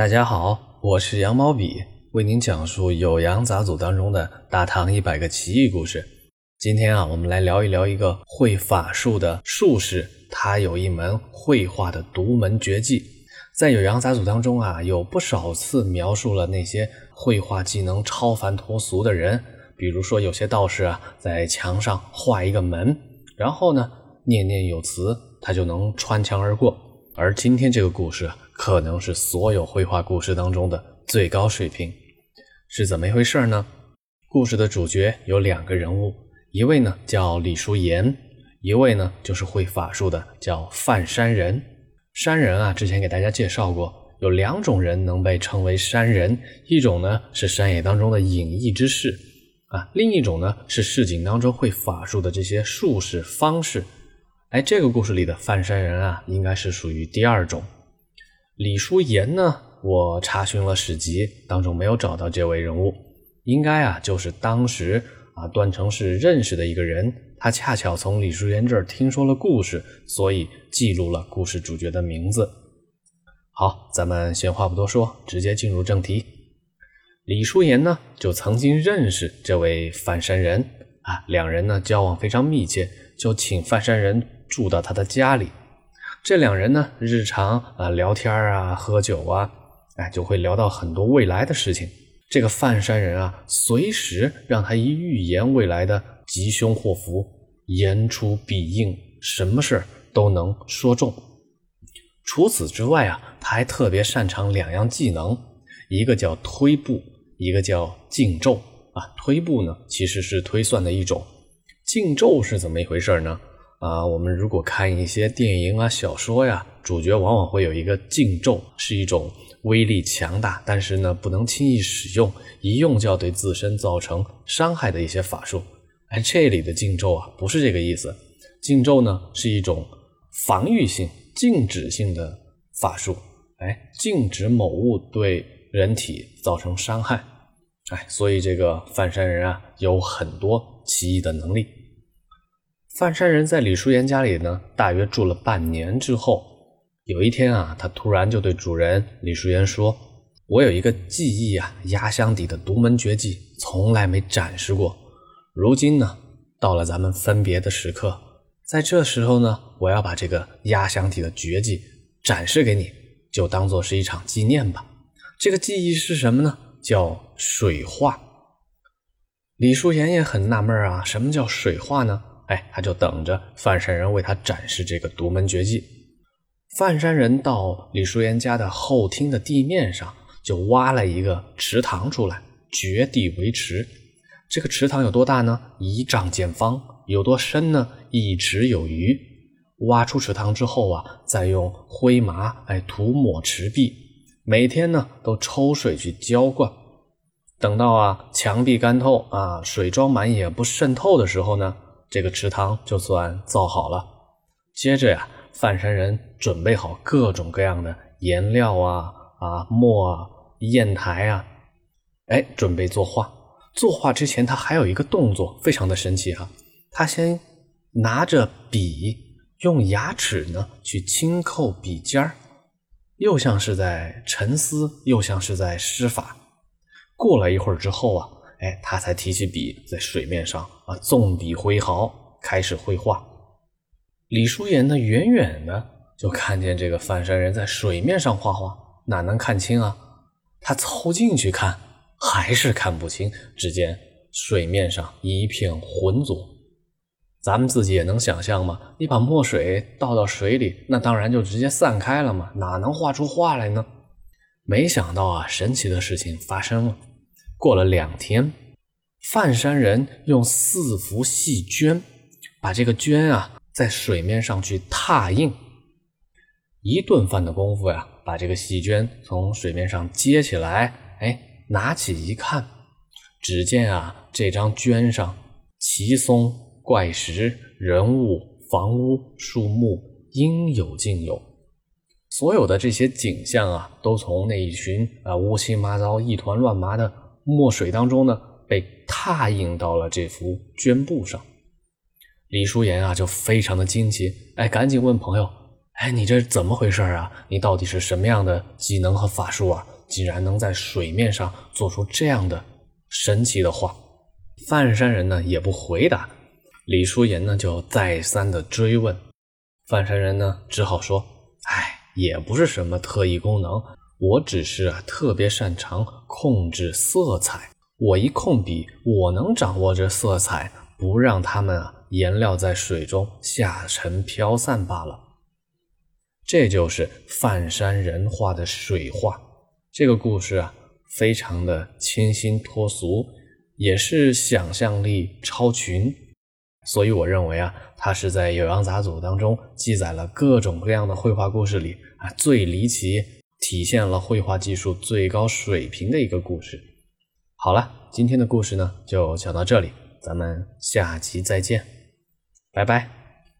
大家好，我是羊毛笔，为您讲述《酉阳杂俎》当中的大唐一百个奇异故事。今天啊，我们来聊一聊一个会法术的术士，他有一门绘画的独门绝技。在《酉阳杂俎》当中啊，有不少次描述了那些绘画技能超凡脱俗的人，比如说有些道士啊，在墙上画一个门，然后呢，念念有词，他就能穿墙而过。而今天这个故事。可能是所有绘画故事当中的最高水平，是怎么一回事呢？故事的主角有两个人物，一位呢叫李叔岩，一位呢就是会法术的叫范山人。山人啊，之前给大家介绍过，有两种人能被称为山人，一种呢是山野当中的隐逸之士啊，另一种呢是市井当中会法术的这些术士方士。哎，这个故事里的范山人啊，应该是属于第二种。李叔岩呢？我查询了史籍当中没有找到这位人物，应该啊就是当时啊段成式认识的一个人，他恰巧从李叔岩这儿听说了故事，所以记录了故事主角的名字。好，咱们闲话不多说，直接进入正题。李叔岩呢就曾经认识这位范山人啊，两人呢交往非常密切，就请范山人住到他的家里。这两人呢，日常啊聊天啊，喝酒啊，哎，就会聊到很多未来的事情。这个范山人啊，随时让他一预言未来的吉凶祸福，言出必应，什么事都能说中。除此之外啊，他还特别擅长两样技能，一个叫推步，一个叫禁咒啊。推步呢，其实是推算的一种；禁咒是怎么一回事呢？啊，我们如果看一些电影啊、小说呀，主角往往会有一个禁咒，是一种威力强大，但是呢不能轻易使用，一用就要对自身造成伤害的一些法术。哎，这里的禁咒啊不是这个意思，禁咒呢是一种防御性、禁止性的法术，哎，禁止某物对人体造成伤害。哎，所以这个范山人啊有很多奇异的能力。范山人在李叔岩家里呢，大约住了半年之后，有一天啊，他突然就对主人李叔岩说：“我有一个技艺啊，压箱底的独门绝技，从来没展示过。如今呢，到了咱们分别的时刻，在这时候呢，我要把这个压箱底的绝技展示给你，就当做是一场纪念吧。这个技艺是什么呢？叫水画。”李叔岩也很纳闷啊，什么叫水画呢？哎，他就等着范山人为他展示这个独门绝技。范山人到李叔岩家的后厅的地面上，就挖了一个池塘出来，掘地为池。这个池塘有多大呢？一丈见方。有多深呢？一尺有余。挖出池塘之后啊，再用灰麻哎涂抹池壁，每天呢都抽水去浇灌。等到啊墙壁干透啊，水装满也不渗透的时候呢。这个池塘就算造好了。接着呀，范山人准备好各种各样的颜料啊、啊墨啊、砚台啊，哎，准备作画。作画之前，他还有一个动作，非常的神奇哈。他先拿着笔，用牙齿呢去轻扣笔尖儿，又像是在沉思，又像是在施法。过了一会儿之后啊。哎，他才提起笔，在水面上啊，纵笔挥毫，开始绘画。李叔岩呢，远远的就看见这个范山人在水面上画画，哪能看清啊？他凑近去看，还是看不清。只见水面上一片浑浊。咱们自己也能想象嘛，你把墨水倒到水里，那当然就直接散开了嘛，哪能画出画来呢？没想到啊，神奇的事情发生了。过了两天，范山人用四幅细绢，把这个绢啊在水面上去拓印。一顿饭的功夫呀，把这个细绢从水面上接起来，哎，拿起一看，只见啊这张绢上奇松怪石、人物、房屋、树木应有尽有，所有的这些景象啊，都从那一群啊乌七八糟、一团乱麻的。墨水当中呢，被拓印到了这幅绢布上。李叔岩啊，就非常的惊奇，哎，赶紧问朋友，哎，你这是怎么回事啊？你到底是什么样的技能和法术啊？竟然能在水面上做出这样的神奇的画？范山人呢也不回答，李叔言呢就再三的追问，范山人呢只好说：“哎，也不是什么特异功能，我只是啊特别擅长控制色彩。我一控笔，我能掌握这色彩，不让它们啊颜料在水中下沉飘散罢了。”这就是范山人画的水画。这个故事啊，非常的清新脱俗，也是想象力超群。所以我认为啊，它是在《酉阳杂俎》当中记载了各种各样的绘画故事里啊最离奇，体现了绘画技术最高水平的一个故事。好了，今天的故事呢就讲到这里，咱们下集再见，拜拜。